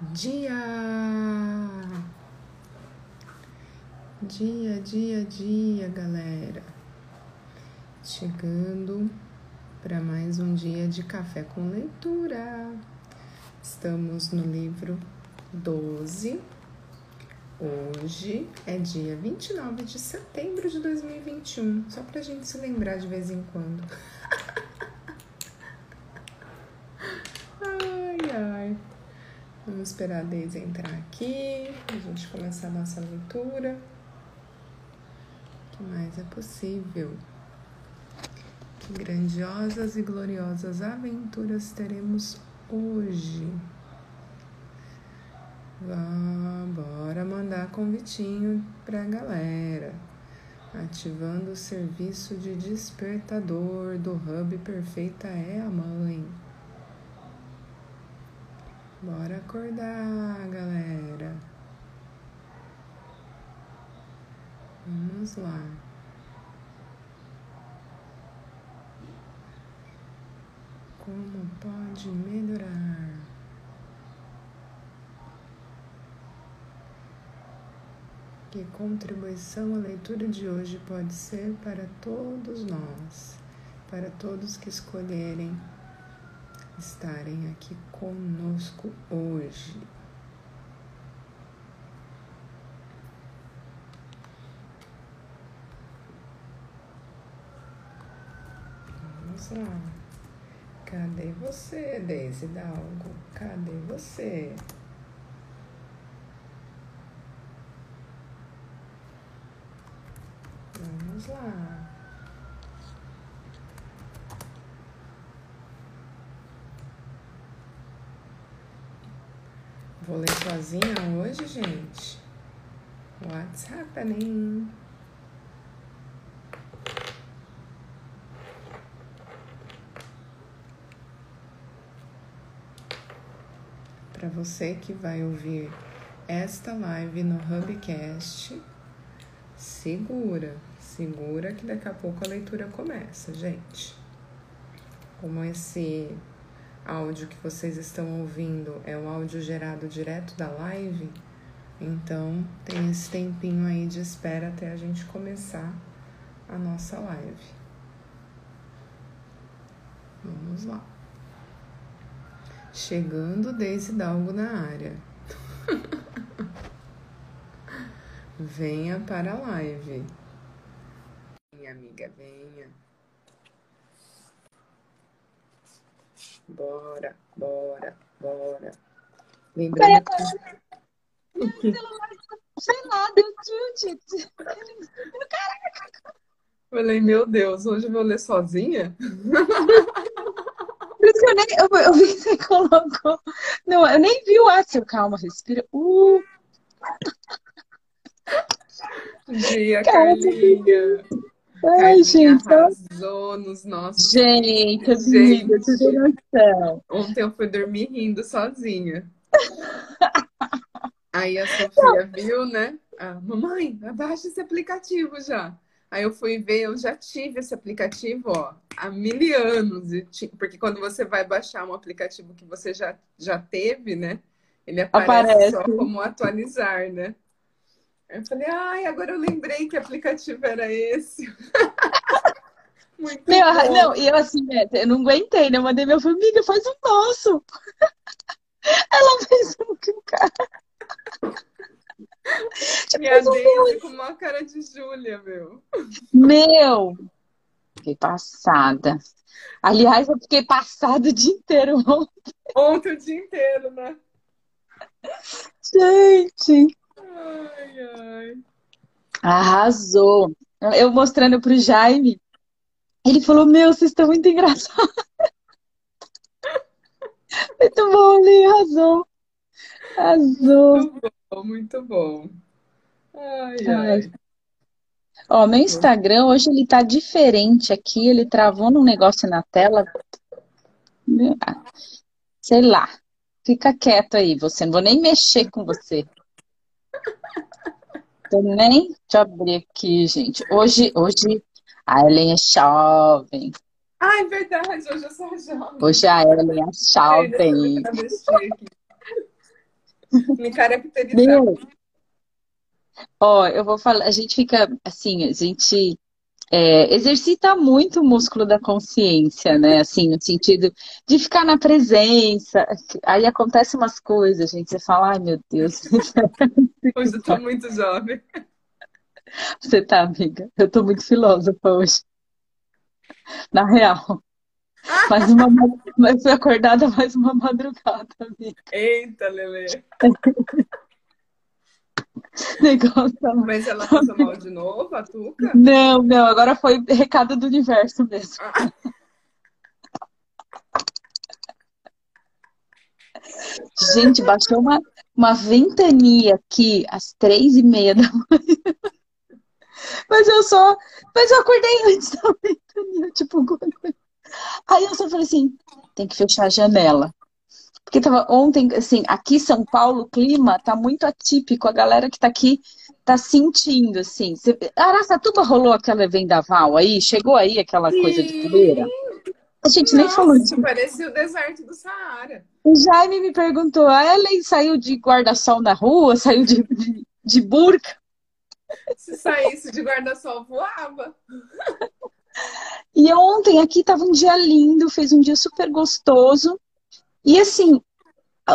dia! Dia, dia, dia, galera! Chegando para mais um dia de café com leitura. Estamos no livro 12. Hoje é dia 29 de setembro de 2021, só pra gente se lembrar de vez em quando. Vamos esperar a Deise entrar aqui, a gente começar a nossa leitura. O que mais é possível? Que grandiosas e gloriosas aventuras teremos hoje. Vá, bora mandar convitinho pra galera. Ativando o serviço de despertador do Hub Perfeita é a Mãe. Bora acordar, galera. Vamos lá. Como pode melhorar? Que contribuição a leitura de hoje pode ser para todos nós, para todos que escolherem estarem aqui conosco hoje. Vamos lá. Cadê você, Deise Dalgo? Cadê você? Vamos lá. Vou ler sozinha hoje, gente. What's happening? Para você que vai ouvir esta live no Hubcast, segura, segura que daqui a pouco a leitura começa, gente. Como esse áudio que vocês estão ouvindo é o áudio gerado direto da live, então tem esse tempinho aí de espera até a gente começar a nossa live. Vamos lá. Chegando Deise Dalgo na área. venha para a live. Minha amiga, venha. Bora, bora, bora. Lembrando que... Sei lá, deu tilt. Caraca. Falei, meu Deus, hoje eu vou ler sozinha? Por isso que eu nem. Eu, eu vi que você colocou. Não, eu nem vi o Axel. Calma, respira. Uh. Dia, Carlinha. Ai, gente. arrasou nos nossos. Gente, amiga, tem noção. Ontem eu fui dormir rindo sozinha. Aí a Sofia viu, né? Ah, mamãe, abaixa esse aplicativo já. Aí eu fui ver, eu já tive esse aplicativo, ó, há mil anos. Porque quando você vai baixar um aplicativo que você já, já teve, né? Ele aparece, aparece. só como atualizar, né? Eu falei, ai, agora eu lembrei que aplicativo era esse. Muito Meu, bom. Não, e eu assim, né, eu não aguentei, né? Eu mandei minha família, faz o nosso. Ela fez um que o cara. Minha Deise com uma cara de Júlia, meu. Meu! Fiquei passada. Aliás, eu fiquei passada o dia inteiro ontem. Ontem o dia inteiro, né? Gente! Ai, ai. Arrasou. Eu mostrando pro Jaime, ele falou: Meu, vocês estão muito engraçados. muito bom, ele arrasou. Arrasou. Muito bom, muito bom. Ai, ai. ai. Ó, meu Instagram hoje ele tá diferente aqui, ele travou num negócio na tela. Sei lá. Fica quieto aí, você. Não vou nem mexer com você. Também, deixa eu abrir aqui, gente. Hoje, hoje a Ellen é jovem. Ah, é verdade, hoje eu sou jovem. Hoje a Ellen é jovem. Me caracterizar. Ó, eu vou falar, a gente fica assim, a gente é, exercita muito o músculo da consciência, né? Assim, no sentido de ficar na presença. Aí acontecem umas coisas, gente. Você fala, ai meu Deus. Hoje eu tô muito jovem. Você tá, amiga? Eu tô muito filósofa hoje. Na real. Mais uma, mas fui acordada mais uma madrugada, amiga. Eita, Lele. Negócio. Mas ela passou mal de novo, a Tuca? Não, não, agora foi recado do universo mesmo. Ah. Gente, baixou uma, uma ventania aqui às três e meia da manhã. Mas eu só. Mas eu acordei antes da ventania, tipo. Aí eu só falei assim: tem que fechar a janela. Porque tava ontem, assim, aqui São Paulo, o clima tá muito atípico. A galera que tá aqui tá sentindo, assim. Araçatuba rolou aquela vendaval aí? Chegou aí aquela Sim. coisa de poeira? A gente Nossa, nem falou disso. parecia o deserto do Saara. O Jaime me perguntou, a Ellen saiu de guarda-sol na rua? Saiu de, de, de burca? Se saísse de guarda-sol, voava. E ontem aqui tava um dia lindo, fez um dia super gostoso. E assim,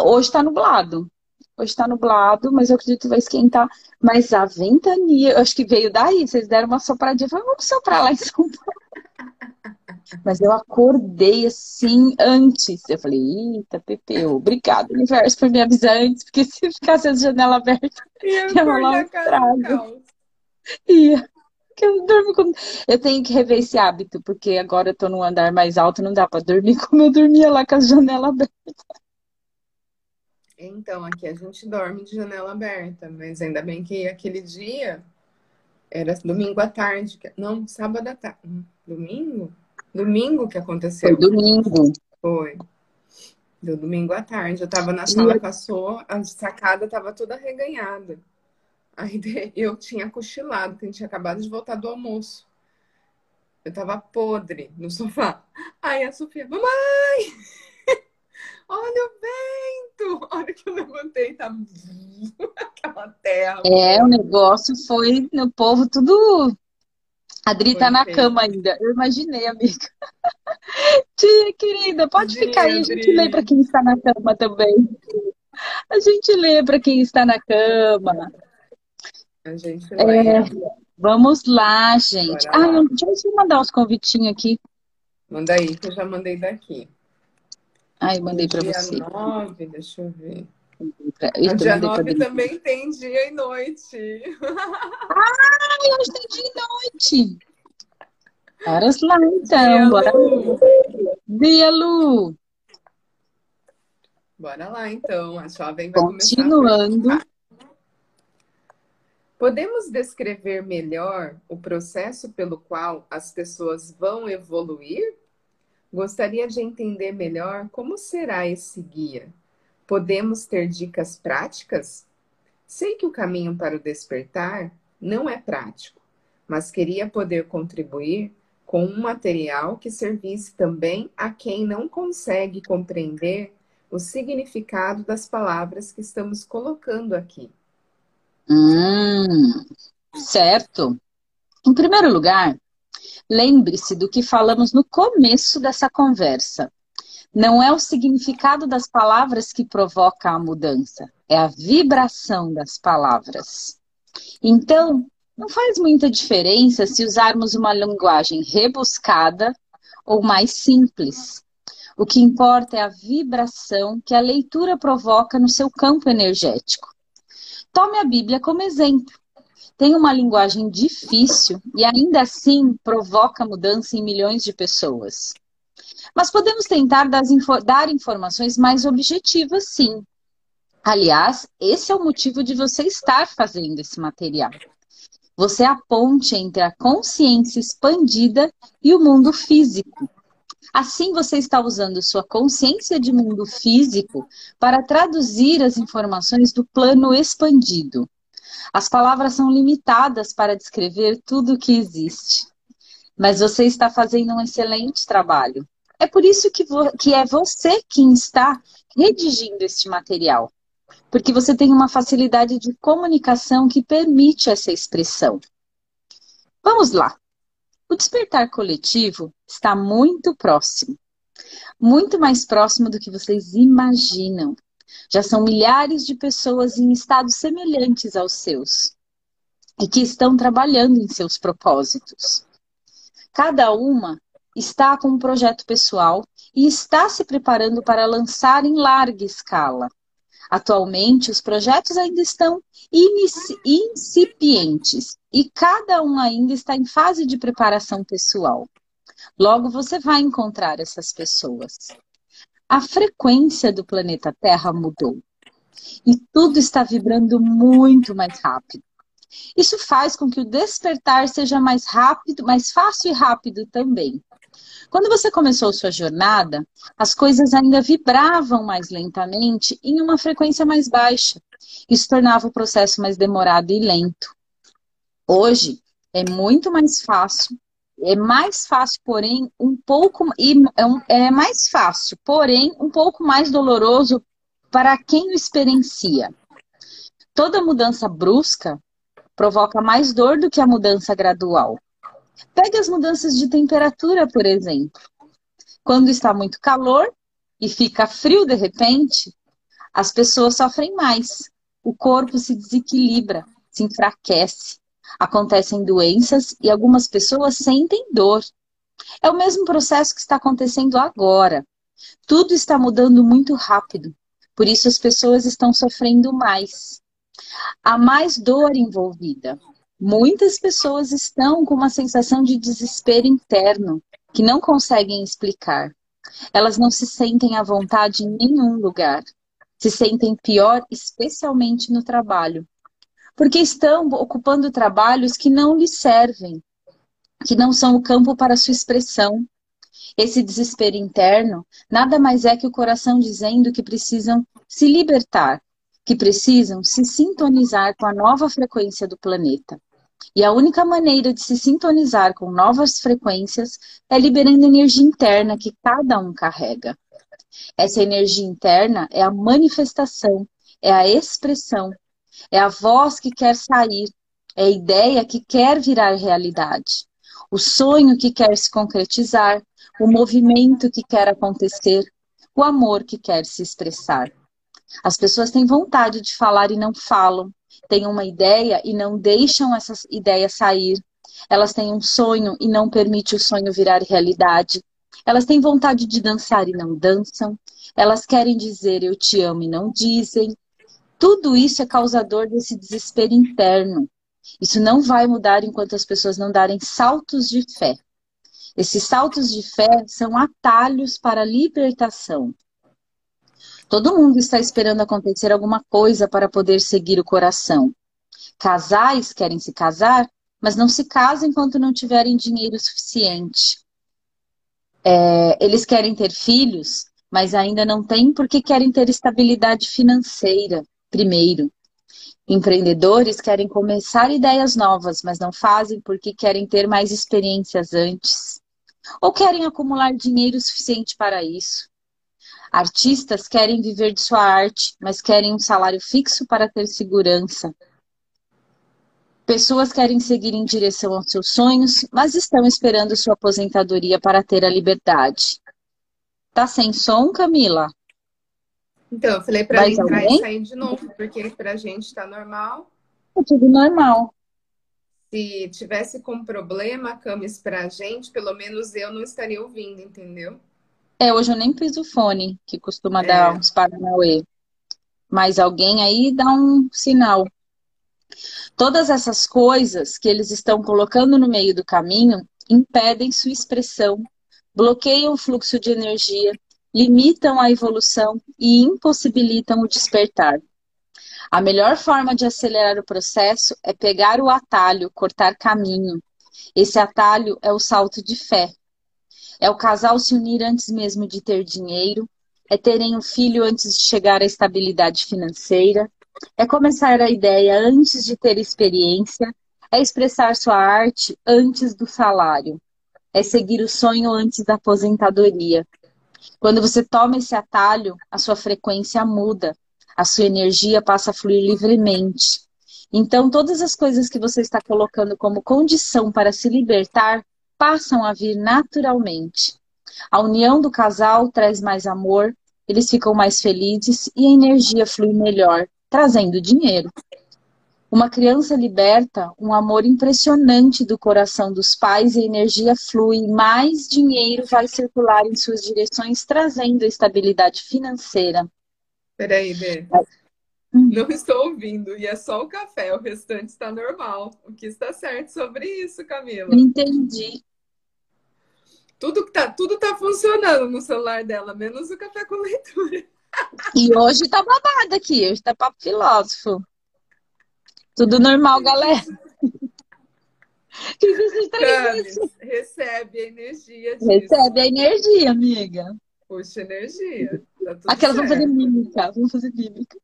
hoje tá nublado. Hoje tá nublado, mas eu acredito que vai esquentar. Mas a ventania, eu acho que veio daí. Vocês deram uma sopradinha. Eu falei, vamos soprar lá em São Paulo. Mas eu acordei assim antes. Eu falei, eita, Pepeu, obrigado, universo, por me avisar antes, porque se ficasse a janela aberta, ia, rolar um estrago. Ia. Eu, durmo eu tenho que rever esse hábito, porque agora eu tô num andar mais alto, não dá para dormir como eu dormia lá com a janela aberta. Então, aqui a gente dorme de janela aberta, mas ainda bem que aquele dia era domingo à tarde, não, sábado à tarde. Hum, domingo? Domingo que aconteceu. Foi domingo. Foi. Deu domingo à tarde. Eu tava na sala com a sua, a sacada tava toda reganhada. Aí eu tinha cochilado, que a gente tinha acabado de voltar do almoço. Eu tava podre no sofá. Aí a Sofia, mamãe! Olha o vento! Olha que eu levantei, tá aquela terra. É, o negócio foi no povo tudo. A Adri tá na cama ainda. Eu imaginei, amiga. Tia querida, pode Adri, ficar aí, a gente lê para quem está na cama também. A gente lê para quem está na cama. A gente é, Vamos lá, gente. Bora ah, lá. deixa eu mandar uns convitinhos aqui. Manda aí, que eu já mandei daqui. Ah, eu mandei para você. Dia 9, deixa eu ver. Eu dia 9 também tem dia e noite. Ah, hoje tem dia e noite. Bora lá, então. Dia, Bora. Lu. Dia, Lu. Bora lá, então. A jovem vai Continuando. começar. Podemos descrever melhor o processo pelo qual as pessoas vão evoluir? Gostaria de entender melhor como será esse guia. Podemos ter dicas práticas? Sei que o caminho para o despertar não é prático, mas queria poder contribuir com um material que servisse também a quem não consegue compreender o significado das palavras que estamos colocando aqui. Hum, certo. Em primeiro lugar, lembre-se do que falamos no começo dessa conversa. Não é o significado das palavras que provoca a mudança, é a vibração das palavras. Então, não faz muita diferença se usarmos uma linguagem rebuscada ou mais simples. O que importa é a vibração que a leitura provoca no seu campo energético. Tome a Bíblia como exemplo. Tem uma linguagem difícil e ainda assim provoca mudança em milhões de pessoas. Mas podemos tentar dar informações mais objetivas, sim. Aliás, esse é o motivo de você estar fazendo esse material. Você é a ponte entre a consciência expandida e o mundo físico. Assim, você está usando sua consciência de mundo físico para traduzir as informações do plano expandido. As palavras são limitadas para descrever tudo o que existe. Mas você está fazendo um excelente trabalho. É por isso que, que é você quem está redigindo este material. porque você tem uma facilidade de comunicação que permite essa expressão. Vamos lá. O despertar coletivo está muito próximo. Muito mais próximo do que vocês imaginam. Já são milhares de pessoas em estados semelhantes aos seus e que estão trabalhando em seus propósitos. Cada uma está com um projeto pessoal e está se preparando para lançar em larga escala. Atualmente, os projetos ainda estão incipientes e cada um ainda está em fase de preparação pessoal. Logo, você vai encontrar essas pessoas. A frequência do planeta Terra mudou e tudo está vibrando muito mais rápido. Isso faz com que o despertar seja mais rápido, mais fácil e rápido também. Quando você começou sua jornada, as coisas ainda vibravam mais lentamente em uma frequência mais baixa. Isso tornava o processo mais demorado e lento. Hoje é muito mais fácil, é mais fácil, porém um pouco é, é mais fácil, porém um pouco mais doloroso para quem o experiencia. Toda mudança brusca provoca mais dor do que a mudança gradual. Pegue as mudanças de temperatura, por exemplo. Quando está muito calor e fica frio de repente, as pessoas sofrem mais. O corpo se desequilibra, se enfraquece. Acontecem doenças e algumas pessoas sentem dor. É o mesmo processo que está acontecendo agora. Tudo está mudando muito rápido. Por isso as pessoas estão sofrendo mais. Há mais dor envolvida. Muitas pessoas estão com uma sensação de desespero interno que não conseguem explicar. Elas não se sentem à vontade em nenhum lugar. Se sentem pior, especialmente no trabalho. Porque estão ocupando trabalhos que não lhes servem, que não são o campo para sua expressão. Esse desespero interno nada mais é que o coração dizendo que precisam se libertar, que precisam se sintonizar com a nova frequência do planeta. E a única maneira de se sintonizar com novas frequências é liberando energia interna que cada um carrega. Essa energia interna é a manifestação, é a expressão, é a voz que quer sair, é a ideia que quer virar realidade, o sonho que quer se concretizar, o movimento que quer acontecer, o amor que quer se expressar. As pessoas têm vontade de falar e não falam, têm uma ideia e não deixam essa ideia sair. Elas têm um sonho e não permite o sonho virar realidade. Elas têm vontade de dançar e não dançam. Elas querem dizer eu te amo e não dizem. Tudo isso é causador desse desespero interno. Isso não vai mudar enquanto as pessoas não darem saltos de fé. Esses saltos de fé são atalhos para a libertação. Todo mundo está esperando acontecer alguma coisa para poder seguir o coração. Casais querem se casar, mas não se casam enquanto não tiverem dinheiro suficiente. É, eles querem ter filhos, mas ainda não têm porque querem ter estabilidade financeira primeiro. Empreendedores querem começar ideias novas, mas não fazem porque querem ter mais experiências antes. Ou querem acumular dinheiro suficiente para isso. Artistas querem viver de sua arte, mas querem um salário fixo para ter segurança. Pessoas querem seguir em direção aos seus sonhos, mas estão esperando sua aposentadoria para ter a liberdade. Tá sem som, Camila? Então, eu falei para entrar alguém? e sair de novo, porque pra gente tá normal. Tá tudo normal. Se tivesse com problema, Camis, pra gente, pelo menos eu não estaria ouvindo, entendeu? É, hoje eu nem fiz o fone, que costuma é. dar uns paranauê. Mas alguém aí dá um sinal. Todas essas coisas que eles estão colocando no meio do caminho impedem sua expressão, bloqueiam o fluxo de energia, limitam a evolução e impossibilitam o despertar. A melhor forma de acelerar o processo é pegar o atalho, cortar caminho. Esse atalho é o salto de fé, é o casal se unir antes mesmo de ter dinheiro, é terem um filho antes de chegar à estabilidade financeira, é começar a ideia antes de ter experiência, é expressar sua arte antes do salário, é seguir o sonho antes da aposentadoria. Quando você toma esse atalho, a sua frequência muda. a sua energia passa a fluir livremente. Então, todas as coisas que você está colocando como condição para se libertar passam a vir naturalmente. A união do casal traz mais amor, eles ficam mais felizes e a energia flui melhor, trazendo dinheiro. Uma criança liberta um amor impressionante do coração dos pais e a energia flui, mais dinheiro vai circular em suas direções, trazendo estabilidade financeira. Peraí, Bê. Hum. Não estou ouvindo, e é só o café, o restante está normal. O que está certo sobre isso, Camila? Entendi. Tudo tá, tudo tá funcionando no celular dela, menos o café com leitura. E hoje tá babado aqui, hoje tá papo filósofo. Tudo normal, galera. Camis, recebe a energia disso. Recebe a energia, amiga. Puxa energia. Tá Aquelas vão fazer mímica, vão fazer mímica.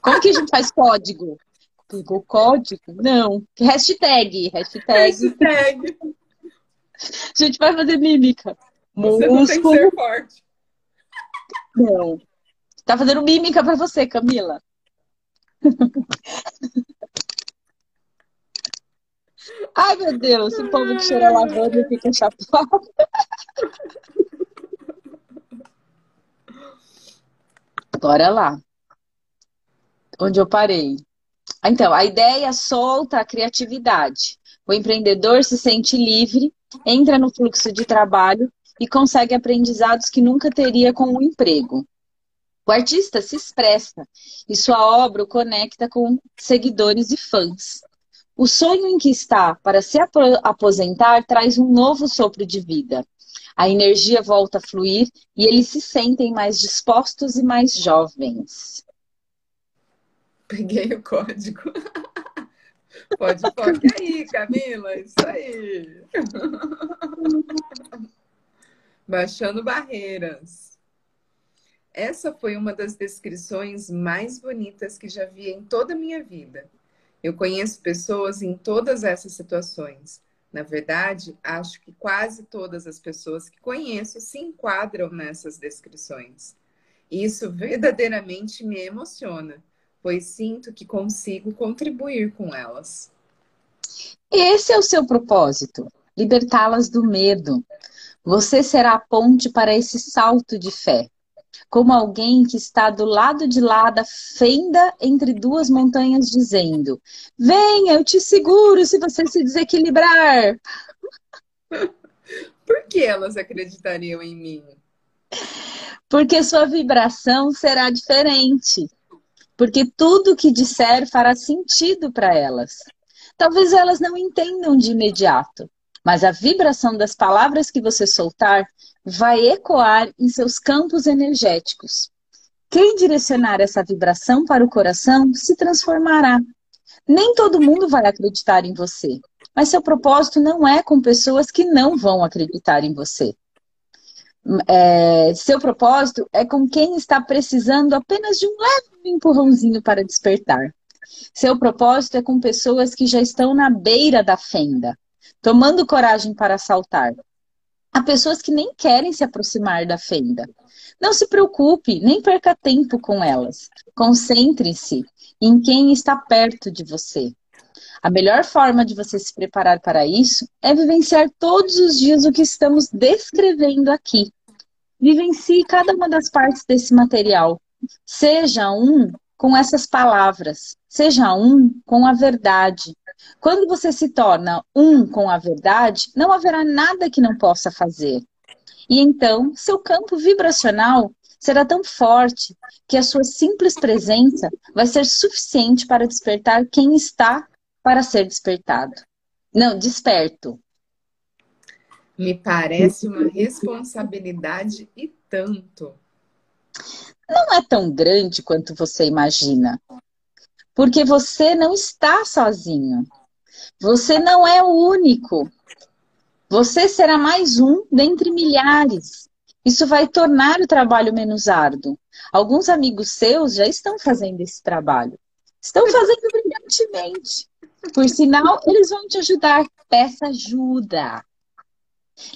Como que a gente faz código? Pegou código? Não. Hashtag. Hashtag. Hashtag. A gente vai fazer mímica. Você Músculo. não tem que ser forte. Não. Tá fazendo mímica pra você, Camila. Ai, meu Deus, esse povo que cheira lavanda e fica chapado. Bora lá onde eu parei. Então, a ideia solta a criatividade. O empreendedor se sente livre, entra no fluxo de trabalho e consegue aprendizados que nunca teria com o emprego. O artista se expressa e sua obra o conecta com seguidores e fãs. O sonho em que está para se aposentar traz um novo sopro de vida. A energia volta a fluir e eles se sentem mais dispostos e mais jovens. Peguei o código. Pode foque aí, Camila. Isso aí. Baixando barreiras. Essa foi uma das descrições mais bonitas que já vi em toda a minha vida. Eu conheço pessoas em todas essas situações. Na verdade, acho que quase todas as pessoas que conheço se enquadram nessas descrições. Isso verdadeiramente me emociona pois sinto que consigo contribuir com elas. Esse é o seu propósito, libertá-las do medo. Você será a ponte para esse salto de fé, como alguém que está do lado de lá da fenda entre duas montanhas, dizendo: Venha, eu te seguro se você se desequilibrar. Por que elas acreditariam em mim? Porque sua vibração será diferente porque tudo que disser fará sentido para elas. Talvez elas não entendam de imediato, mas a vibração das palavras que você soltar vai ecoar em seus campos energéticos. Quem direcionar essa vibração para o coração se transformará. Nem todo mundo vai acreditar em você, mas seu propósito não é com pessoas que não vão acreditar em você. É, seu propósito é com quem está precisando apenas de um leve empurrãozinho para despertar. Seu propósito é com pessoas que já estão na beira da fenda, tomando coragem para saltar. Há pessoas que nem querem se aproximar da fenda. Não se preocupe, nem perca tempo com elas. Concentre-se em quem está perto de você. A melhor forma de você se preparar para isso é vivenciar todos os dias o que estamos descrevendo aqui. Vivencie cada uma das partes desse material. Seja um com essas palavras, seja um com a verdade. Quando você se torna um com a verdade, não haverá nada que não possa fazer. E então, seu campo vibracional será tão forte que a sua simples presença vai ser suficiente para despertar quem está para ser despertado. Não, desperto. Me parece uma responsabilidade e tanto. Não é tão grande quanto você imagina. Porque você não está sozinho. Você não é o único. Você será mais um dentre milhares. Isso vai tornar o trabalho menos árduo. Alguns amigos seus já estão fazendo esse trabalho. Estão fazendo brilhantemente. Por sinal, eles vão te ajudar. Peça ajuda.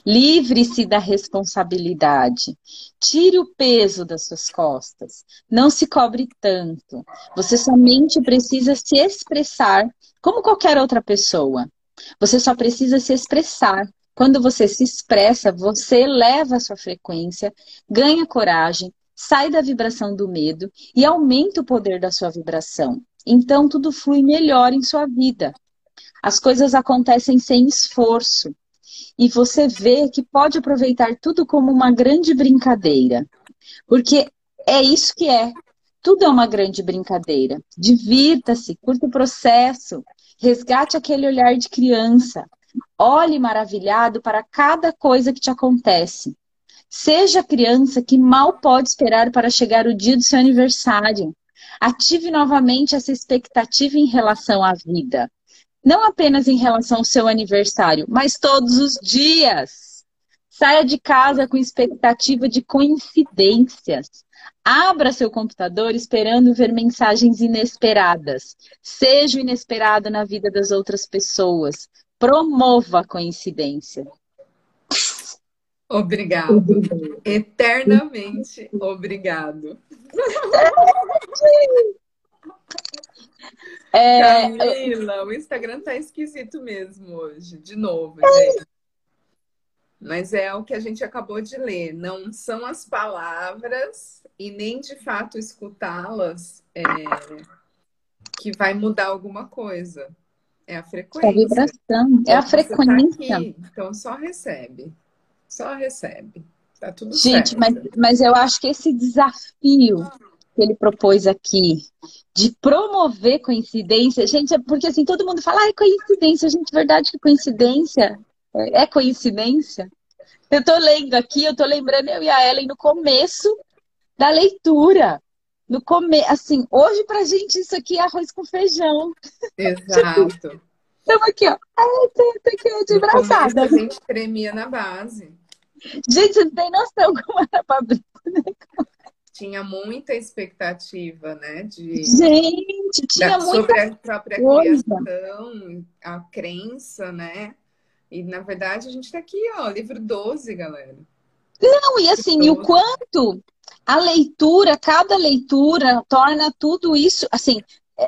Livre-se da responsabilidade. Tire o peso das suas costas. Não se cobre tanto. Você somente precisa se expressar como qualquer outra pessoa. Você só precisa se expressar. Quando você se expressa, você eleva a sua frequência, ganha coragem, sai da vibração do medo e aumenta o poder da sua vibração. Então tudo flui melhor em sua vida. As coisas acontecem sem esforço e você vê que pode aproveitar tudo como uma grande brincadeira. Porque é isso que é. Tudo é uma grande brincadeira. Divirta-se, curta o processo, resgate aquele olhar de criança. Olhe maravilhado para cada coisa que te acontece. Seja criança que mal pode esperar para chegar o dia do seu aniversário. Ative novamente essa expectativa em relação à vida. Não apenas em relação ao seu aniversário, mas todos os dias. Saia de casa com expectativa de coincidências. Abra seu computador esperando ver mensagens inesperadas. Seja o inesperado na vida das outras pessoas. Promova a coincidência. Obrigado. Eternamente obrigado. É... Camila, o Instagram tá esquisito mesmo hoje, de novo, gente. Mas é o que a gente acabou de ler. Não são as palavras e nem de fato escutá-las é, que vai mudar alguma coisa. É a frequência. É a vibração, é a frequência. Tá aqui, então só recebe. Só recebe. Tá tudo Gente, certo. mas, mas eu acho que esse desafio que ele propôs aqui de promover coincidência, gente, é porque assim, todo mundo fala, ah, é coincidência, gente, verdade que coincidência? É, coincidência? Eu tô lendo aqui, eu tô lembrando eu e a Ellen no começo da leitura. No come... Assim, hoje pra gente isso aqui é arroz com feijão. Exato. Estamos aqui, ó. Ai, tô, tô aqui de braçada. A gente tremia na base. Gente, você não tem noção como era pra abrir, né? Tinha muita expectativa, né? De, Gente, tinha da, sobre a própria coisa. criação, a crença, né? E na verdade a gente está aqui, ó, livro 12, galera. Não, e assim, e o quanto a leitura, cada leitura torna tudo isso, assim,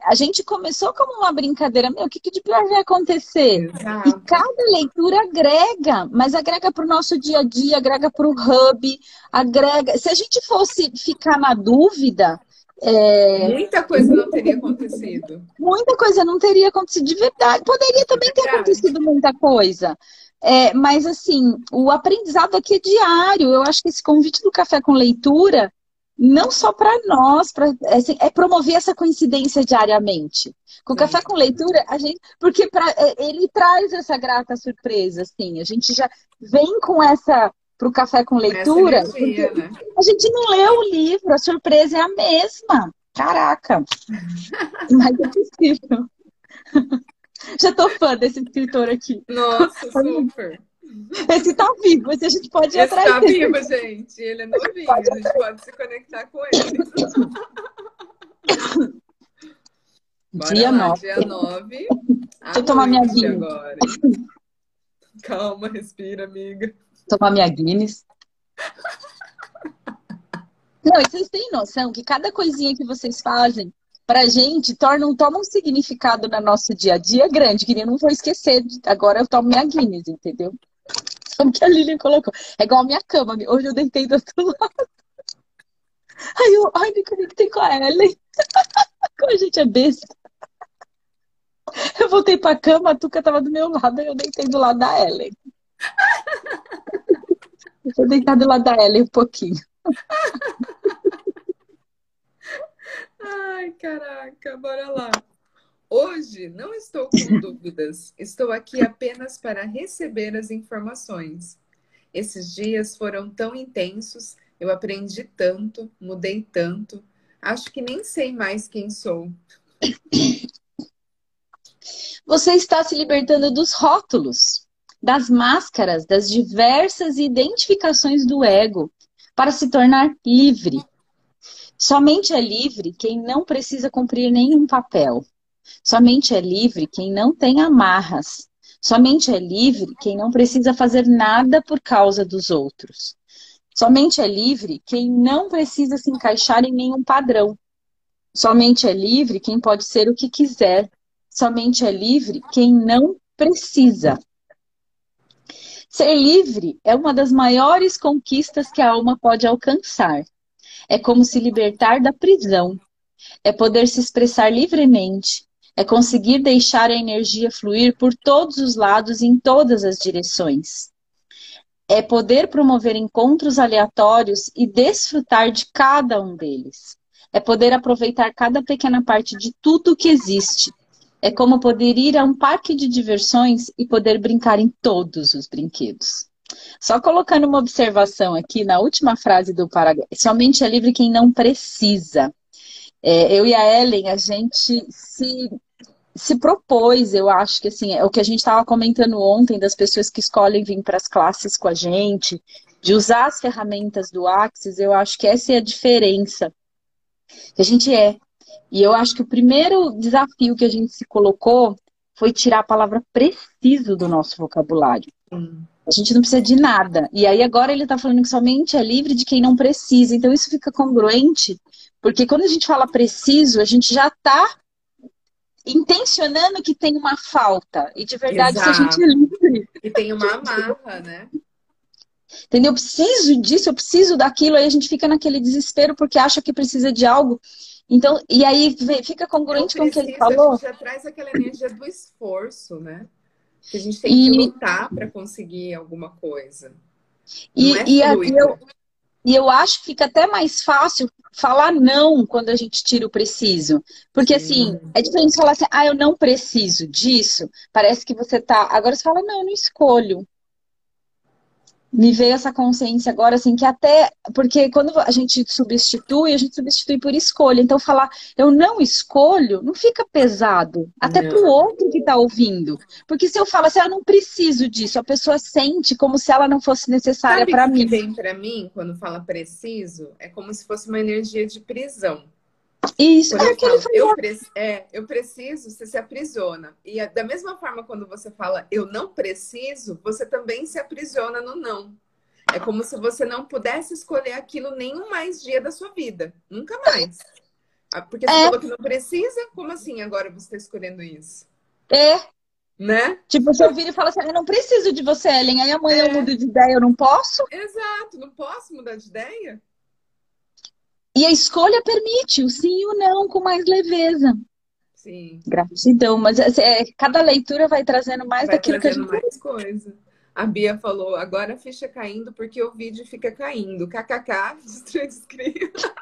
a gente começou como uma brincadeira, meu, o que, que de pior vai acontecer? Exato. E cada leitura agrega, mas agrega para o nosso dia a dia, agrega para o hub, agrega. Se a gente fosse ficar na dúvida. É... Muita coisa não teria acontecido. Muita coisa não teria acontecido de verdade. Poderia também ter acontecido muita coisa. É, mas assim, o aprendizado aqui é diário. Eu acho que esse convite do café com leitura não só para nós, pra, é, assim, é, promover essa coincidência diariamente. Com o café com leitura, a gente, porque pra, é, ele traz essa grata surpresa, assim, a gente já vem com essa para o café com leitura. Energia, né? A gente não leu o livro, a surpresa é a mesma. Caraca! Mas é possível. Já tô fã desse escritor aqui. Nossa, super. Esse tá vivo, esse a gente pode ir Esse atrás tá dele. vivo, gente. Ele é novinho, a gente pode se conectar com ele. Bora Dia lá, nove. dia 9. Deixa eu tomar minha aguinha. agora. Calma, respira, amiga. tomar minha Guinness. Não, e vocês têm noção que cada coisinha que vocês fazem pra gente torna, um- toma um significado no nosso dia a dia grande, que eu não vou esquecer. Agora eu tomo minha Guinness, entendeu? Como que a Lilian colocou. É igual a minha cama. Hoje eu deitei do outro lado. Aí eu, ai, me conectei com a Ellen. Como a gente é besta. Eu voltei pra cama, a Tuca tava do meu lado, aí eu deitei do lado da Ellen. Eu vou deitar do lado da Ellen um pouquinho. Ai, caraca, bora lá. Hoje não estou com dúvidas. Estou aqui apenas para receber as informações. Esses dias foram tão intensos, eu aprendi tanto, mudei tanto. Acho que nem sei mais quem sou. Você está se libertando dos rótulos, das máscaras, das diversas identificações do ego para se tornar livre. Somente é livre quem não precisa cumprir nenhum papel. Somente é livre quem não tem amarras. Somente é livre quem não precisa fazer nada por causa dos outros. Somente é livre quem não precisa se encaixar em nenhum padrão. Somente é livre quem pode ser o que quiser. Somente é livre quem não precisa. Ser livre é uma das maiores conquistas que a alma pode alcançar. É como se libertar da prisão. É poder se expressar livremente. É conseguir deixar a energia fluir por todos os lados e em todas as direções. É poder promover encontros aleatórios e desfrutar de cada um deles. É poder aproveitar cada pequena parte de tudo que existe. É como poder ir a um parque de diversões e poder brincar em todos os brinquedos. Só colocando uma observação aqui na última frase do parágrafo: somente é livre quem não precisa. É, eu e a Ellen, a gente se, se propôs, eu acho que assim, é o que a gente estava comentando ontem das pessoas que escolhem vir para as classes com a gente, de usar as ferramentas do Axis, eu acho que essa é a diferença que a gente é. E eu acho que o primeiro desafio que a gente se colocou foi tirar a palavra preciso do nosso vocabulário. Hum. A gente não precisa de nada. E aí agora ele está falando que somente é livre de quem não precisa. Então isso fica congruente, porque quando a gente fala preciso, a gente já está intencionando que tem uma falta. E de verdade, Exato. se a gente é livre. E tem uma amarra, né? Entendeu? Eu preciso disso, eu preciso daquilo, aí a gente fica naquele desespero porque acha que precisa de algo. Então, e aí fica congruente com o que ele falou. A gente já traz aquela energia do esforço, né? Que a gente tem e... que lutar para conseguir alguma coisa. E, é e, eu, e eu acho que fica até mais fácil falar não quando a gente tira o preciso. Porque Sim. assim, é diferente falar assim, ah, eu não preciso disso. Parece que você tá. Agora você fala, não, eu não escolho me veio essa consciência agora, assim, que até. Porque quando a gente substitui, a gente substitui por escolha. Então, falar eu não escolho não fica pesado. Até para o outro que está ouvindo. Porque se eu falo assim, ah, eu não preciso disso, a pessoa sente como se ela não fosse necessária para mim. Que vem para mim, quando fala preciso, é como se fosse uma energia de prisão. Isso, é, eu, falo, eu, pre é, eu preciso, você se aprisiona. E é da mesma forma, quando você fala eu não preciso, você também se aprisiona no não. É como se você não pudesse escolher aquilo nenhum mais dia da sua vida. Nunca mais. Ah, porque você é. falou que não precisa, como assim agora você está escolhendo isso? É. Né? Tipo, se eu vir e falar assim, eu não preciso de você, Ellen, aí amanhã é. eu mudo de ideia, eu não posso? Exato, não posso mudar de ideia? E a escolha permite o sim e o não com mais leveza. Sim. Gratidão. Mas é, é cada leitura vai trazendo mais vai daquilo trazendo que a gente. mais coisa. A Bia falou, agora a ficha caindo porque o vídeo fica caindo. KKK, transcrito.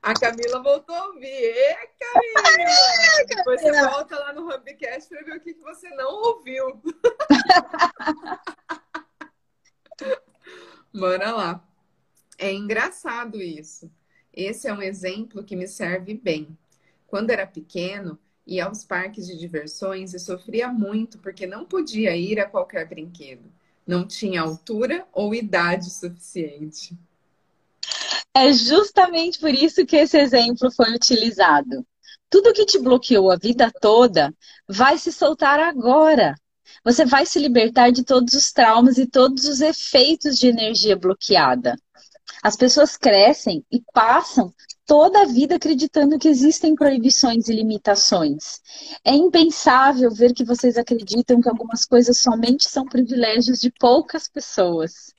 a Camila voltou a ouvir. Ê, Camila! Depois você volta lá no Hubcast para ver o que você não ouviu. Bora lá. É engraçado isso. Esse é um exemplo que me serve bem. Quando era pequeno, ia aos parques de diversões e sofria muito porque não podia ir a qualquer brinquedo. Não tinha altura ou idade suficiente. É justamente por isso que esse exemplo foi utilizado. Tudo que te bloqueou a vida toda vai se soltar agora. Você vai se libertar de todos os traumas e todos os efeitos de energia bloqueada. As pessoas crescem e passam toda a vida acreditando que existem proibições e limitações. É impensável ver que vocês acreditam que algumas coisas somente são privilégios de poucas pessoas.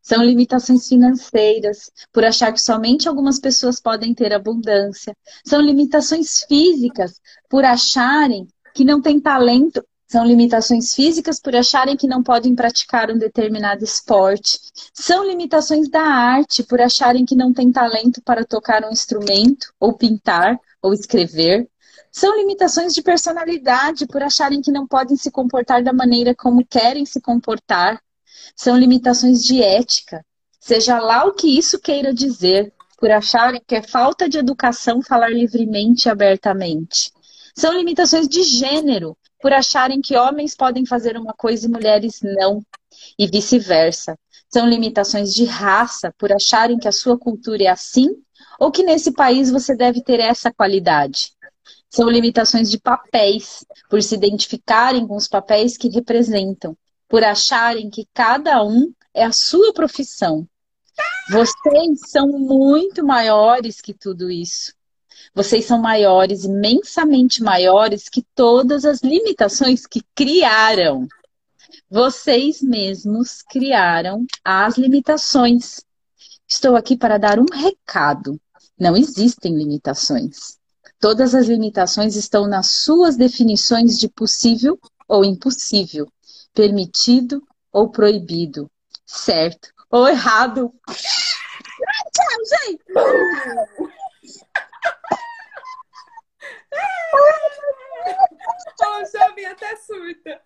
São limitações financeiras, por achar que somente algumas pessoas podem ter abundância. São limitações físicas, por acharem que não têm talento são limitações físicas por acharem que não podem praticar um determinado esporte. São limitações da arte por acharem que não têm talento para tocar um instrumento, ou pintar, ou escrever. São limitações de personalidade por acharem que não podem se comportar da maneira como querem se comportar. São limitações de ética, seja lá o que isso queira dizer, por acharem que é falta de educação falar livremente e abertamente. São limitações de gênero, por acharem que homens podem fazer uma coisa e mulheres não, e vice-versa. São limitações de raça, por acharem que a sua cultura é assim, ou que nesse país você deve ter essa qualidade. São limitações de papéis, por se identificarem com os papéis que representam, por acharem que cada um é a sua profissão. Vocês são muito maiores que tudo isso. Vocês são maiores, imensamente maiores que todas as limitações que criaram. Vocês mesmos criaram as limitações. Estou aqui para dar um recado. Não existem limitações. Todas as limitações estão nas suas definições de possível ou impossível, permitido ou proibido, certo ou errado. Tchau, gente! Oh, vi até surta.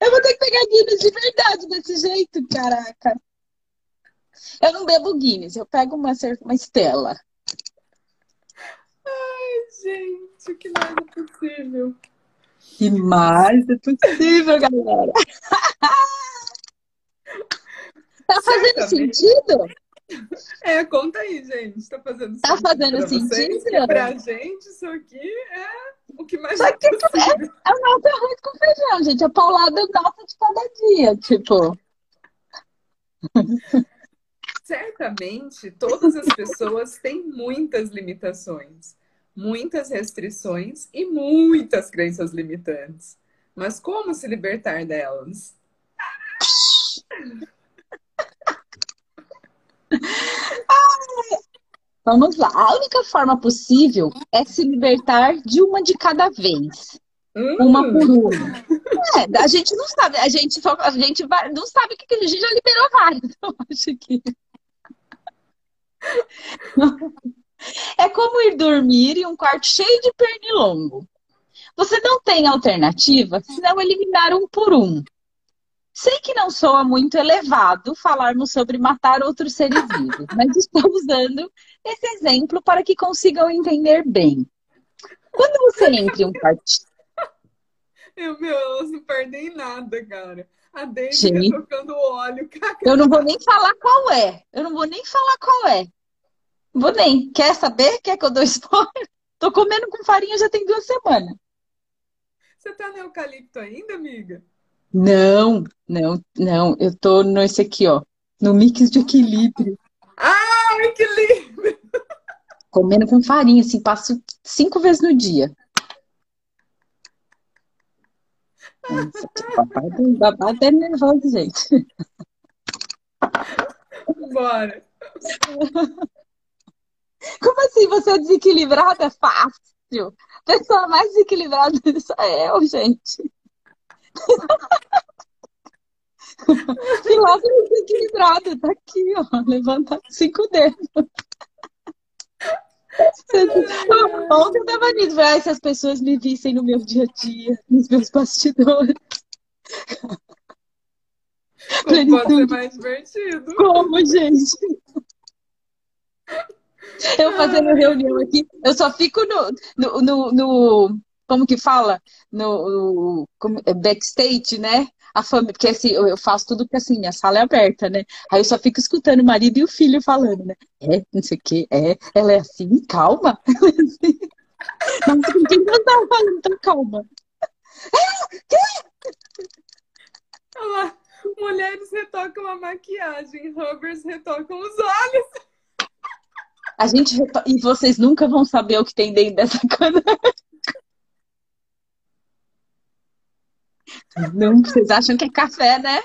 Eu vou ter que pegar Guinness de verdade desse jeito, caraca. Eu não bebo Guinness, eu pego uma, uma Estela. Ai, gente, que mais é possível? Que mais é possível, galera? tá fazendo sentido? É, conta aí, gente. Tá fazendo tá sentido. Tá fazendo sentido? Vocês, pra gente, isso aqui é o que mais Só é que é, é o nosso arroz com feijão, gente. A paulada nossa de cada dia, tipo. Certamente, todas as pessoas têm muitas limitações, muitas restrições e muitas crenças limitantes. Mas como se libertar delas? Vamos lá. A única forma possível é se libertar de uma de cada vez. Hum. Uma por uma. É, a gente não sabe, a gente, a gente não sabe o que a gente já liberou vários. Eu acho que. É como ir dormir em um quarto cheio de pernilongo. Você não tem alternativa senão eliminar um por um. Sei que não soa muito elevado falarmos sobre matar outros seres vivos, mas estou usando esse exemplo para que consigam entender bem. Quando você entra em um partido. Eu, meu, elas não perdem nada, cara. A Daisy tá tocando óleo. Eu não vou nem falar qual é. Eu não vou nem falar qual é. Vou nem. Quer saber? Quer que eu dou spoiler? Tô comendo com farinha já tem duas semanas. Você tá no eucalipto ainda, amiga? Não, não, não. Eu tô nesse aqui, ó. No mix de equilíbrio. Ah, equilíbrio! Comendo com farinha, assim, passo cinco vezes no dia. Nossa, babado, babado é nervoso, gente. Bora. Como assim? Você é desequilibrada? É fácil. A pessoa mais desequilibrada sou eu, gente. Pilates desequilibrado, tá aqui, ó. Levanta cinco dedos. Ontem eu tava nisso, ah, se as pessoas me vissem no meu dia a dia, nos meus bastidores. Como pode ser mais divertido. Como, gente? Eu fazendo reunião aqui, eu só fico no, no, no, no como que fala? No, no é, backstage, né? A família, porque assim, eu, faço tudo que assim, minha sala é aberta, né? Aí eu só fico escutando o marido e o filho falando, né? É, não sei o quê, é, ela é assim, calma. Não, com quem não tava falando tão calma? É, quê? Olha lá, mulheres retocam a maquiagem, rubbers retocam os olhos. A gente reto... E vocês nunca vão saber o que tem dentro dessa cana. Não, vocês acham que é café, né?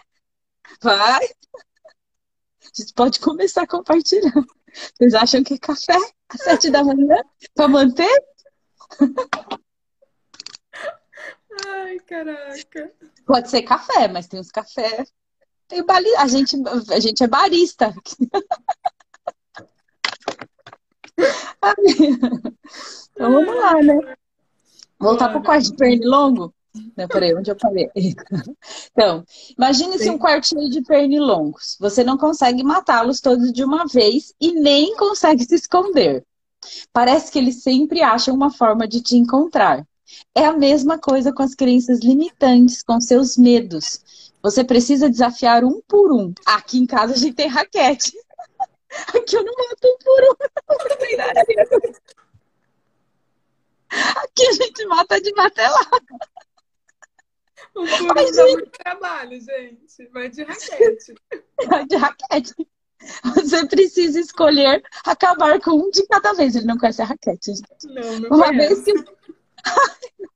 Vai. A gente pode começar a compartilhar. Vocês acham que é café às sete da manhã para manter? Ai, caraca. Pode ser café, mas tem uns café. Tem bali... a, gente, a gente é barista. então vamos lá, né? Voltar para o quarto de pernilongo? Não, peraí, onde eu parei? Então, imagine-se um quarto cheio de pernilongos. Você não consegue matá-los todos de uma vez e nem consegue se esconder. Parece que eles sempre acham uma forma de te encontrar. É a mesma coisa com as crenças limitantes, com seus medos. Você precisa desafiar um por um. Aqui em casa a gente tem raquete. Aqui eu não mato um por um. Aqui a gente mata de martelar. O puro dá muito trabalho, gente. Vai de raquete. Vai de raquete. Você precisa escolher acabar com um de cada vez. Ele não conhece a raquete. Gente. Não, não Uma conhece. vez que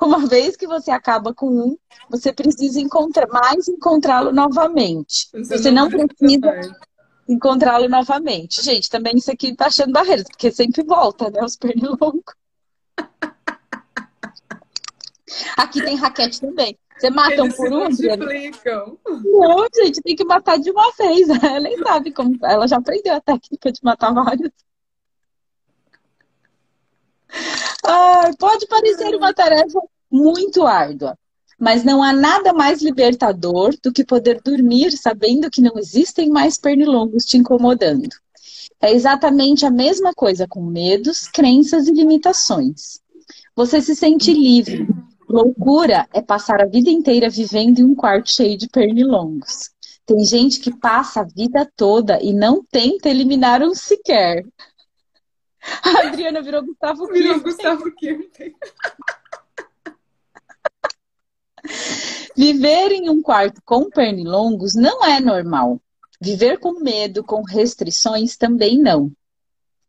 Uma vez que você acaba com um, você precisa encontrar mais encontrá-lo novamente. Você, você não, não precisa encontrá-lo novamente. Gente, também isso aqui tá achando barreiras, porque sempre volta, né? Os pernilongos. Aqui tem raquete também. Você mata um por um? Não, gente, tem que matar de uma vez. Ela nem sabe como. Ela já aprendeu a técnica de matar vários. Ai, pode parecer uma tarefa muito árdua, mas não há nada mais libertador do que poder dormir sabendo que não existem mais pernilongos te incomodando. É exatamente a mesma coisa com medos, crenças e limitações. Você se sente livre. Loucura é passar a vida inteira vivendo em um quarto cheio de pernilongos. Tem gente que passa a vida toda e não tenta eliminar um sequer. A Adriana virou Gustavo Kirten. Virou Gustavo Kirten. Viver em um quarto com pernilongos não é normal. Viver com medo, com restrições, também não.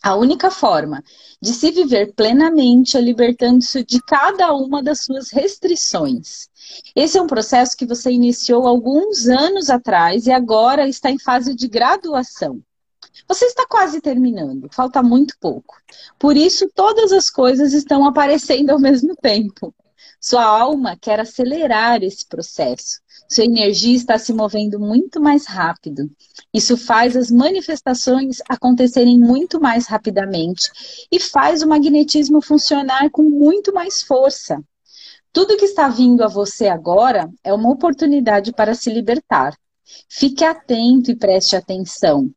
A única forma de se viver plenamente é libertando-se de cada uma das suas restrições. Esse é um processo que você iniciou alguns anos atrás e agora está em fase de graduação. Você está quase terminando, falta muito pouco. Por isso, todas as coisas estão aparecendo ao mesmo tempo. Sua alma quer acelerar esse processo. Sua energia está se movendo muito mais rápido. Isso faz as manifestações acontecerem muito mais rapidamente e faz o magnetismo funcionar com muito mais força. Tudo que está vindo a você agora é uma oportunidade para se libertar. Fique atento e preste atenção.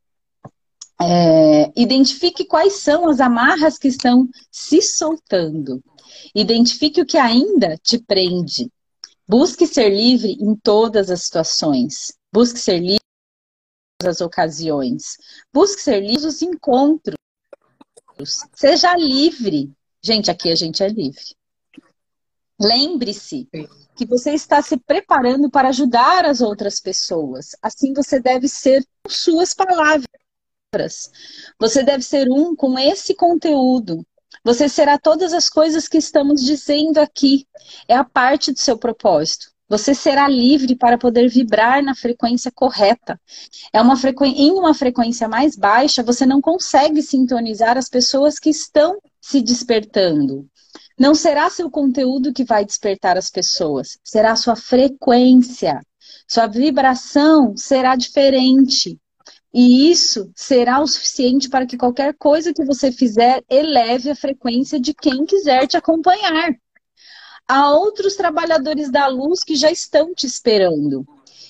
É, identifique quais são as amarras que estão se soltando. Identifique o que ainda te prende. Busque ser livre em todas as situações. Busque ser livre em todas as ocasiões. Busque ser livre nos encontros. Seja livre. Gente, aqui a gente é livre. Lembre-se que você está se preparando para ajudar as outras pessoas. Assim você deve ser com suas palavras. Você deve ser um com esse conteúdo. Você será todas as coisas que estamos dizendo aqui. É a parte do seu propósito. Você será livre para poder vibrar na frequência correta. É uma frequ... Em uma frequência mais baixa, você não consegue sintonizar as pessoas que estão se despertando. Não será seu conteúdo que vai despertar as pessoas, será sua frequência. Sua vibração será diferente. E isso será o suficiente para que qualquer coisa que você fizer eleve a frequência de quem quiser te acompanhar. Há outros trabalhadores da luz que já estão te esperando.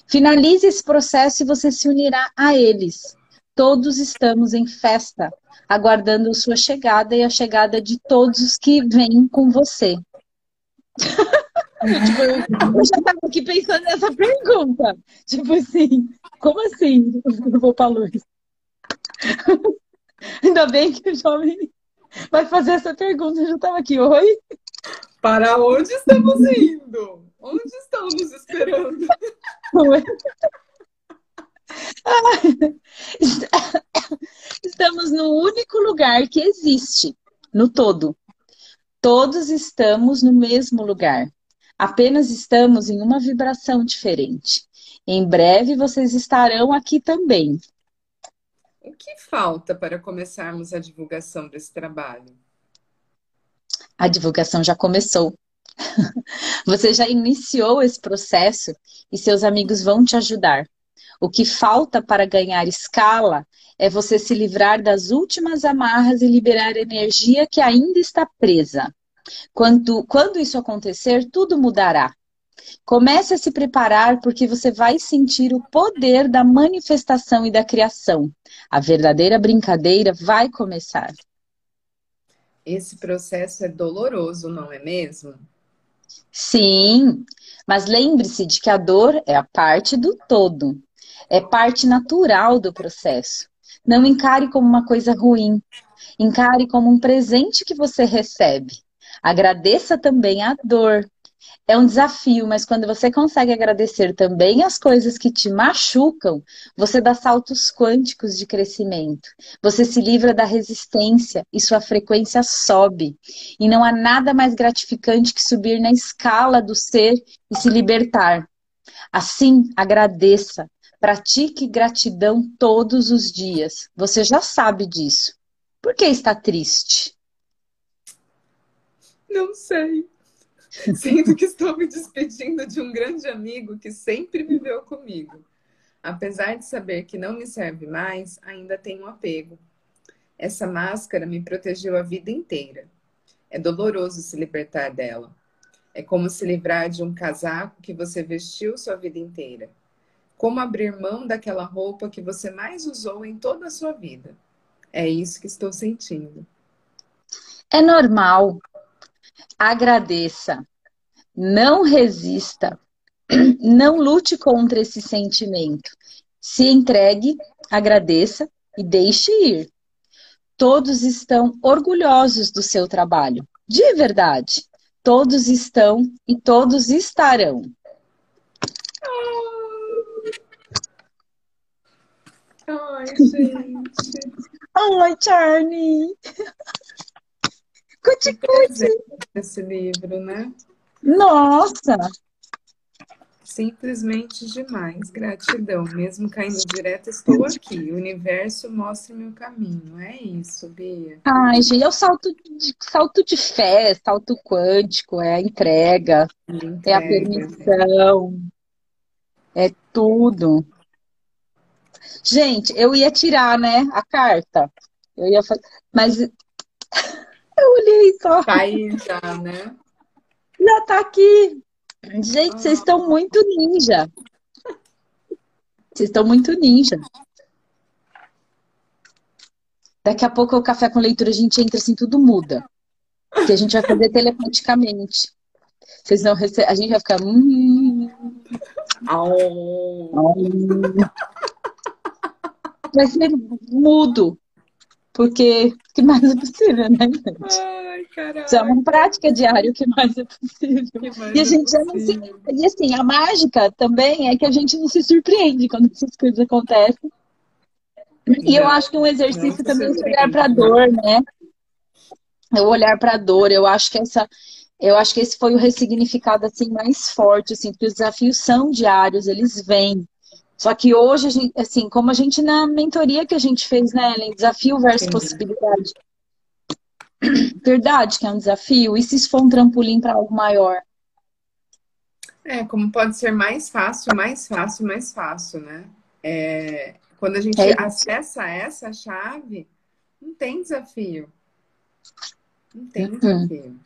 Finalize esse processo e você se unirá a eles. Todos estamos em festa, aguardando sua chegada e a chegada de todos os que vêm com você. tipo, eu já estava aqui pensando nessa pergunta. Tipo assim, como assim eu vou para luz? Ainda bem que o jovem vai fazer essa pergunta. Eu já estava aqui, oi? Para onde estamos indo? Onde estão nos esperando? Oi? Estamos no único lugar que existe, no todo. Todos estamos no mesmo lugar. Apenas estamos em uma vibração diferente. Em breve vocês estarão aqui também. O que falta para começarmos a divulgação desse trabalho? A divulgação já começou. Você já iniciou esse processo e seus amigos vão te ajudar. O que falta para ganhar escala é você se livrar das últimas amarras e liberar energia que ainda está presa. Quando, quando isso acontecer, tudo mudará. Comece a se preparar porque você vai sentir o poder da manifestação e da criação. A verdadeira brincadeira vai começar. Esse processo é doloroso, não é mesmo? Sim, mas lembre-se de que a dor é a parte do todo, é parte natural do processo. Não encare como uma coisa ruim. Encare como um presente que você recebe. Agradeça também a dor. É um desafio, mas quando você consegue agradecer também as coisas que te machucam, você dá saltos quânticos de crescimento. Você se livra da resistência e sua frequência sobe. E não há nada mais gratificante que subir na escala do ser e se libertar. Assim, agradeça. Pratique gratidão todos os dias. Você já sabe disso. Por que está triste? Não sei. Sinto que estou me despedindo de um grande amigo que sempre viveu comigo. Apesar de saber que não me serve mais, ainda tenho apego. Essa máscara me protegeu a vida inteira. É doloroso se libertar dela. É como se livrar de um casaco que você vestiu sua vida inteira. Como abrir mão daquela roupa que você mais usou em toda a sua vida. É isso que estou sentindo. É normal. Agradeça. Não resista. Não lute contra esse sentimento. Se entregue, agradeça e deixe ir. Todos estão orgulhosos do seu trabalho. De verdade. Todos estão e todos estarão. Ai, gente. Ai, Charlie. Cuti, cuti. Esse livro, né? Nossa! Simplesmente demais. Gratidão. Mesmo caindo direto, estou aqui. O universo mostra meu caminho. É isso, Bia. Ai, gente, é o salto de, salto de fé, salto quântico, é a entrega, entrega é a permissão, é tudo. Gente, eu ia tirar, né, a carta. Eu ia fazer, mas eu olhei só. Tá aí já, né? Já tá aqui. Gente, ah. vocês estão muito ninja. Vocês estão muito ninja. Daqui a pouco o café com leitura a gente entra assim, tudo muda. Que a gente vai fazer telepaticamente. Vocês vão receber. A gente vai ficar. Hum, vai ser mudo. Porque o que mais é possível, né, gente? Ai, caralho. Já é uma prática diária o que mais é possível. Mais e a gente é já não se. E assim, a mágica também é que a gente não se surpreende quando essas coisas acontecem. E eu acho que um exercício também é olhar para a dor, né? Eu olhar para a dor, eu acho que essa eu acho que esse foi o ressignificado assim mais forte, assim, porque os desafios são diários, eles vêm. Só que hoje, a gente, assim, como a gente na mentoria que a gente fez, né, Ellen? Desafio versus Sim. possibilidade. Verdade que é um desafio. E se isso for um trampolim para algo maior? É, como pode ser mais fácil, mais fácil, mais fácil, né? É, quando a gente é acessa essa chave, não tem desafio. Não tem uhum. desafio.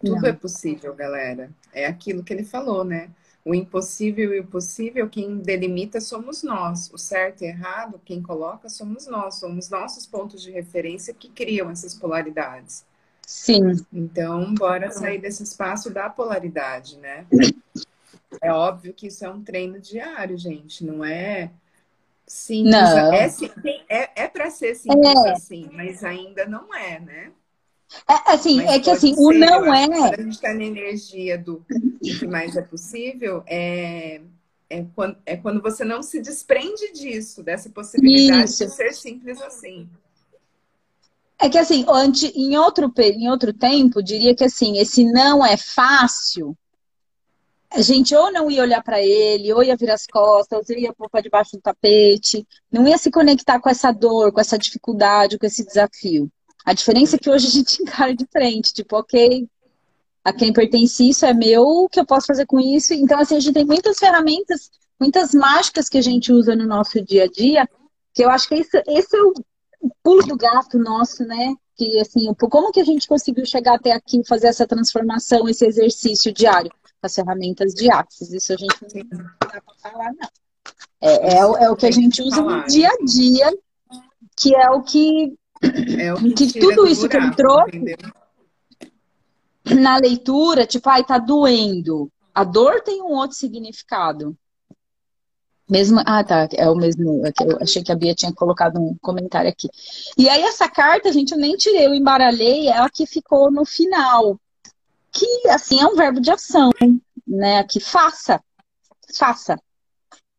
Tudo não. é possível, galera. É aquilo que ele falou, né? O impossível e o possível, quem delimita somos nós. O certo e errado, quem coloca somos nós. Somos nossos pontos de referência que criam essas polaridades. Sim. Então, bora sair desse espaço da polaridade, né? É óbvio que isso é um treino diário, gente. Não é simples. Não. É, é, é para ser simples é. assim, mas ainda não é, né? É, assim, Mas é que assim, ser, o não é. Quando a gente está na energia do, do que mais é possível, é, é, quando, é quando você não se desprende disso, dessa possibilidade Isso. de ser simples assim. É que assim, antes, em outro, em outro tempo, diria que assim, esse não é fácil. A gente ou não ia olhar para ele, ou ia virar as costas, ou ia pôr para debaixo do tapete, não ia se conectar com essa dor, com essa dificuldade, com esse desafio. A diferença é que hoje a gente encara de frente, tipo, ok, a quem pertence isso é meu, o que eu posso fazer com isso? Então, assim, a gente tem muitas ferramentas, muitas mágicas que a gente usa no nosso dia a dia, que eu acho que esse, esse é o pulo do gato nosso, né? Que, assim, como que a gente conseguiu chegar até aqui, fazer essa transformação, esse exercício diário? Com as ferramentas de Axis. Isso a gente não dá pra falar, não. É, é, é o que a gente usa no dia a dia, que é o que é o que, tudo isso buraco, que ele trouxe entendeu? na leitura, tipo, ai, tá doendo. A dor tem um outro significado. Mesmo, ah, tá, é o mesmo. É eu achei que a Bia tinha colocado um comentário aqui. E aí, essa carta, gente, eu nem tirei, eu embaralhei, ela que ficou no final. Que, assim, é um verbo de ação, né? Que faça, faça.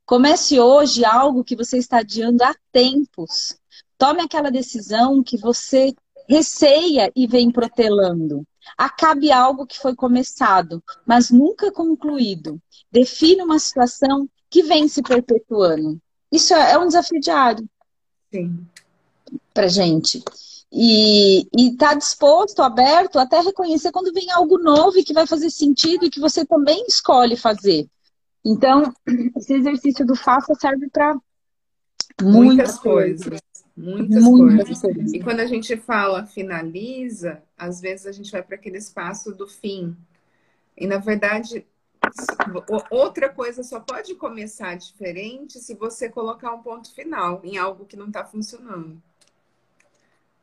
Comece hoje algo que você está adiando há tempos. Tome aquela decisão que você receia e vem protelando. Acabe algo que foi começado, mas nunca concluído. Defina uma situação que vem se perpetuando. Isso é, é um desafio diário. Sim. Pra gente. E estar tá disposto, aberto, até reconhecer quando vem algo novo e que vai fazer sentido e que você também escolhe fazer. Então, esse exercício do faça serve para muitas, muitas, coisas. coisas. Muitas, muitas coisas. coisas. E quando a gente fala finaliza, às vezes a gente vai para aquele espaço do fim. E na verdade, outra coisa só pode começar diferente se você colocar um ponto final em algo que não está funcionando.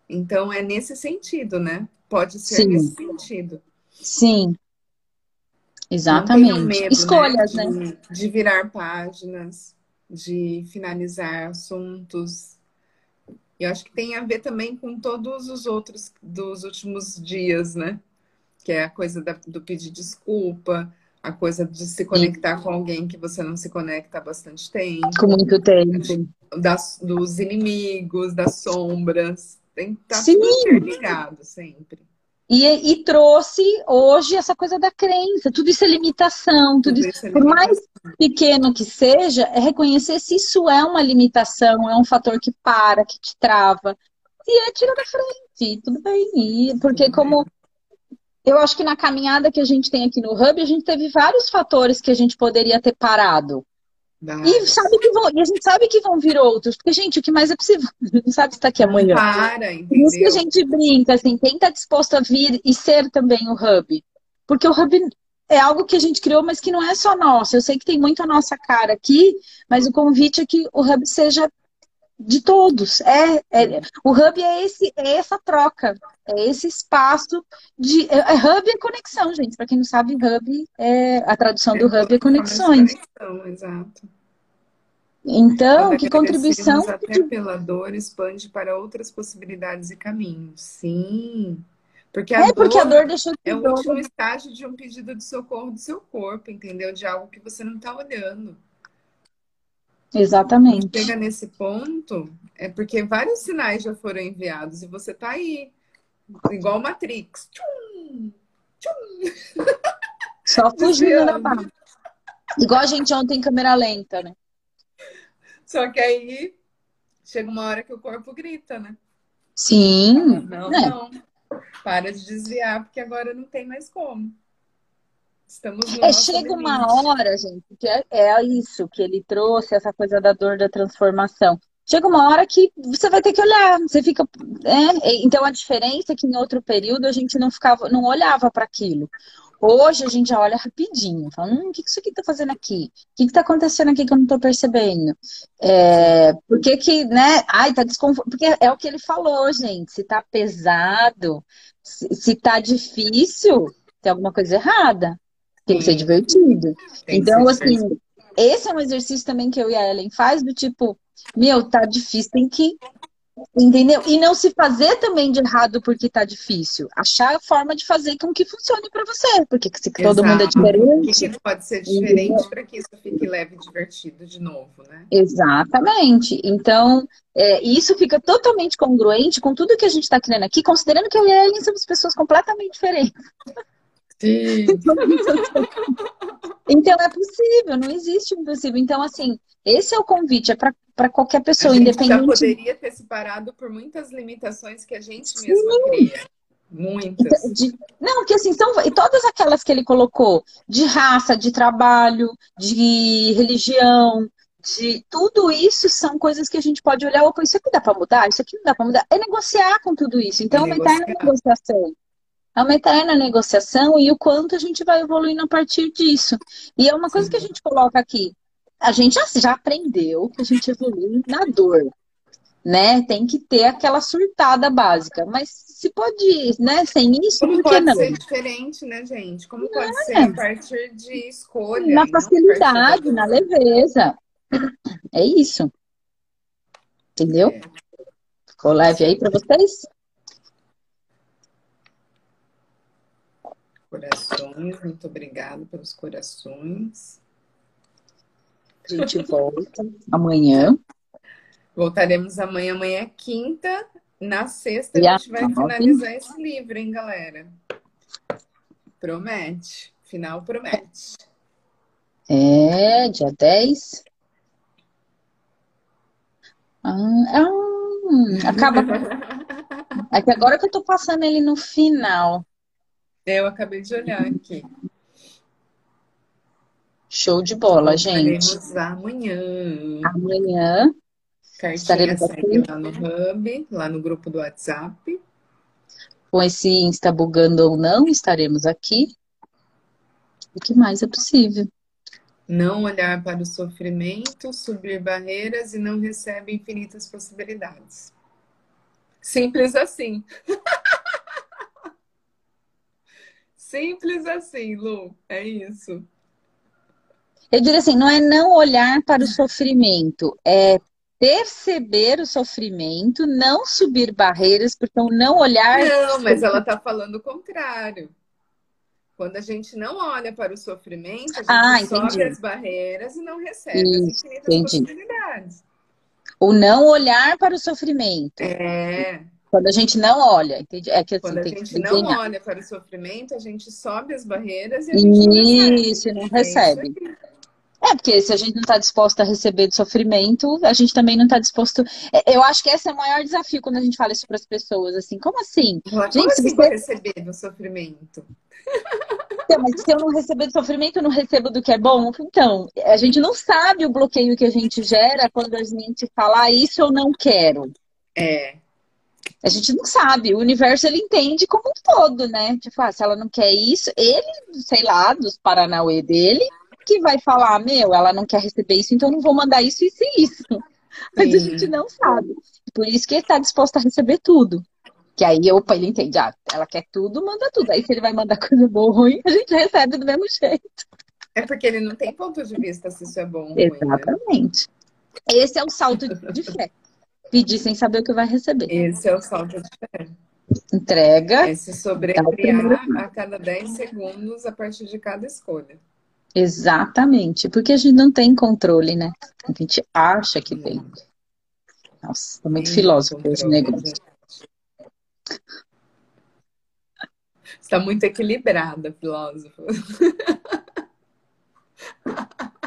Então é nesse sentido, né? Pode ser Sim. nesse sentido. Sim. Exatamente. Medo, Escolhas, né? De, né? de virar páginas, de finalizar assuntos. Eu acho que tem a ver também com todos os outros dos últimos dias, né? Que é a coisa da, do pedir desculpa, a coisa de se conectar Sim. com alguém que você não se conecta há bastante tempo. Com muito tempo. Das, dos inimigos, das sombras. Tem que estar tá ligado sempre. E, e, trouxe hoje essa coisa da crença. Tudo isso é limitação. Tudo, tudo isso, é por mais pequeno que seja, é reconhecer se isso é uma limitação, é um fator que para, que te trava. E é tira da frente. Tudo bem. E, porque como eu acho que na caminhada que a gente tem aqui no Hub, a gente teve vários fatores que a gente poderia ter parado. E, sabe que vão, e a gente sabe que vão vir outros, porque, gente, o que mais é possível? A gente não sabe se está aqui amanhã. Para, entendeu? Por isso que a gente brinca, assim, quem está disposto a vir e ser também o Hub? Porque o Hub é algo que a gente criou, mas que não é só nosso. Eu sei que tem muito a nossa cara aqui, mas o convite é que o Hub seja de todos. É, é, o hub é, esse, é essa troca, é esse espaço de. É, é hub é conexão, gente. Para quem não sabe, hub é a tradução do hub é conexões. Conexão, exato. Então, que contribuição. Até pela dor expande para outras possibilidades e caminhos. Sim. Porque a, é dor, porque a dor deixou é o último estágio de um pedido de socorro do seu corpo, entendeu? De algo que você não está olhando. Exatamente. Quando chega nesse ponto, é porque vários sinais já foram enviados e você tá aí, igual Matrix. Tchum, tchum. Só fugindo da barra. Igual a gente ontem em câmera lenta, né? Só que aí chega uma hora que o corpo grita, né? Sim. Não, é. não. Para de desviar, porque agora não tem mais como. Estamos no é, chega limite. uma hora, gente, que é, é isso que ele trouxe, essa coisa da dor da transformação. Chega uma hora que você vai ter que olhar, você fica. É, então a diferença é que em outro período a gente não ficava, não olhava para aquilo. Hoje a gente já olha rapidinho, fala, hum, o que isso aqui tá fazendo aqui? O que, que tá acontecendo aqui que eu não tô percebendo? É, por que que, né? Ai, tá desconfortável. Porque é o que ele falou, gente. Se tá pesado, se, se tá difícil, tem alguma coisa errada. Tem que ser divertido. Tem então, assim, esse é um exercício também que eu e a Ellen faz do tipo, meu, tá difícil, tem que. Entendeu? E não se fazer também de errado porque tá difícil. Achar a forma de fazer com que funcione para você. Porque se Exato. todo mundo é diferente. O que, que pode ser diferente para que isso fique leve e divertido de novo, né? Exatamente. Então, é, isso fica totalmente congruente com tudo que a gente está criando aqui, considerando que eu e a Ellen somos pessoas completamente diferentes. Então é possível, não existe impossível. Então, assim, esse é o convite, é para qualquer pessoa, a gente independente. Já poderia ter se parado por muitas limitações que a gente mesma cria. Muitas. Então, de, não, que assim, são e todas aquelas que ele colocou, de raça, de trabalho, de religião, de tudo isso são coisas que a gente pode olhar, opa, isso aqui dá para mudar, isso aqui não dá para mudar. É negociar com tudo isso. Então, é aumentar a negociação é uma eterna negociação e o quanto a gente vai evoluindo a partir disso. E é uma coisa Sim. que a gente coloca aqui. A gente já, já aprendeu que a gente evolui na dor, né? Tem que ter aquela surtada básica. Mas se pode, né, sem isso, Como por que não? Como pode ser diferente, né, gente? Como pode é. ser a partir de escolha? Na facilidade, na leveza. É isso. Entendeu? É. Ficou leve aí para vocês? Corações, muito obrigada pelos corações. A gente volta amanhã. Voltaremos amanhã, amanhã é quinta. Na sexta E a gente vai finalizar esse livro, hein, galera? Promete. Final promete. É, dia 10. Ah, ah, acaba. É que agora que eu tô passando ele no final. Eu acabei de olhar aqui. Show de bola, gente. Amanhã. Amanhã Cartinha estaremos segue aqui. lá no Hub, lá no grupo do WhatsApp. com esse Insta bugando ou não, estaremos aqui. O que mais é possível? Não olhar para o sofrimento, subir barreiras e não recebe infinitas possibilidades. Simples assim. Simples assim, Lu. É isso. Eu diria assim, não é não olhar para o sofrimento, é perceber o sofrimento, não subir barreiras, porque o não olhar Não, mas ela está falando o contrário. Quando a gente não olha para o sofrimento, a gente Ah, sobe entendi. as barreiras e não recebe Isso, as infinitas entendi. possibilidades. o não olhar para o sofrimento. É, Quando a gente não olha, entende? É que assim, quando a gente não olha para o sofrimento, a gente sobe as barreiras e a gente não recebe. Isso, não É isso recebe. É, porque se a gente não está disposto a receber de sofrimento, a gente também não está disposto. É, Eu acho que esse é o maior desafio quando a gente fala isso para as pessoas, assim, como assim? Como Gente, se assim você- receber do sofrimento? Então, mas se eu não receber do sofrimento, eu não recebo do que é bom? Então, a gente não sabe o bloqueio que a gente gera quando a gente fala ah, isso eu não quero. É, A gente não sabe. O universo ele entende como um todo, né? Tipo, ah, se ela não quer isso, ele, sei lá, dos Paranauê dele, que vai falar, meu, ela não quer receber isso, então eu não vou mandar isso, isso e isso. Mas a Sim. gente não sabe. Por isso que ele está disposto a receber tudo. Que aí, opa, ele entende, ah, ela quer tudo, manda tudo. Aí se ele vai mandar coisa boa ou ruim, a gente recebe do mesmo jeito. é porque ele não tem ponto de vista se isso é bom ou ruim, né? Exatamente. Esse é o salto de fé. Pedir sem saber o que vai receber. Esse é o salto de fé. Entrega. É se sobrecriar a cada 10 segundos a partir de cada escolha. Exatamente. Porque a gente não tem controle, né? A gente acha que tem. Nossa, tô muito Tem filósofo esse negócio. gente. Está muito equilibrada, filósofo.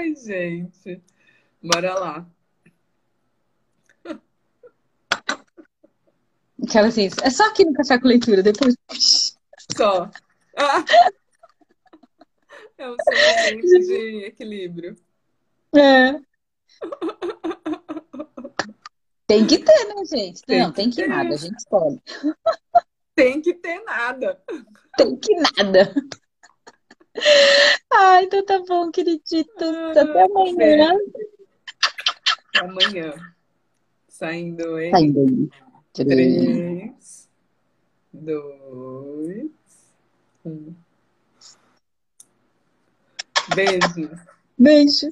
Ai, gente. Bora lá. Aquela assim, é só aqui no café com leitura, depois. Só. Ah! É um seu momento de equilíbrio. É. Tem que ter, né, gente? Tem Não, que tem que ter. nada, a gente escolhe. Tem que ter nada. Tem que nada. Ai, então tá bom, queriditos. Até amanhã. Amanhã. Saindo em Saindo. Três. 3, 2, 1. Beijo. Beijo.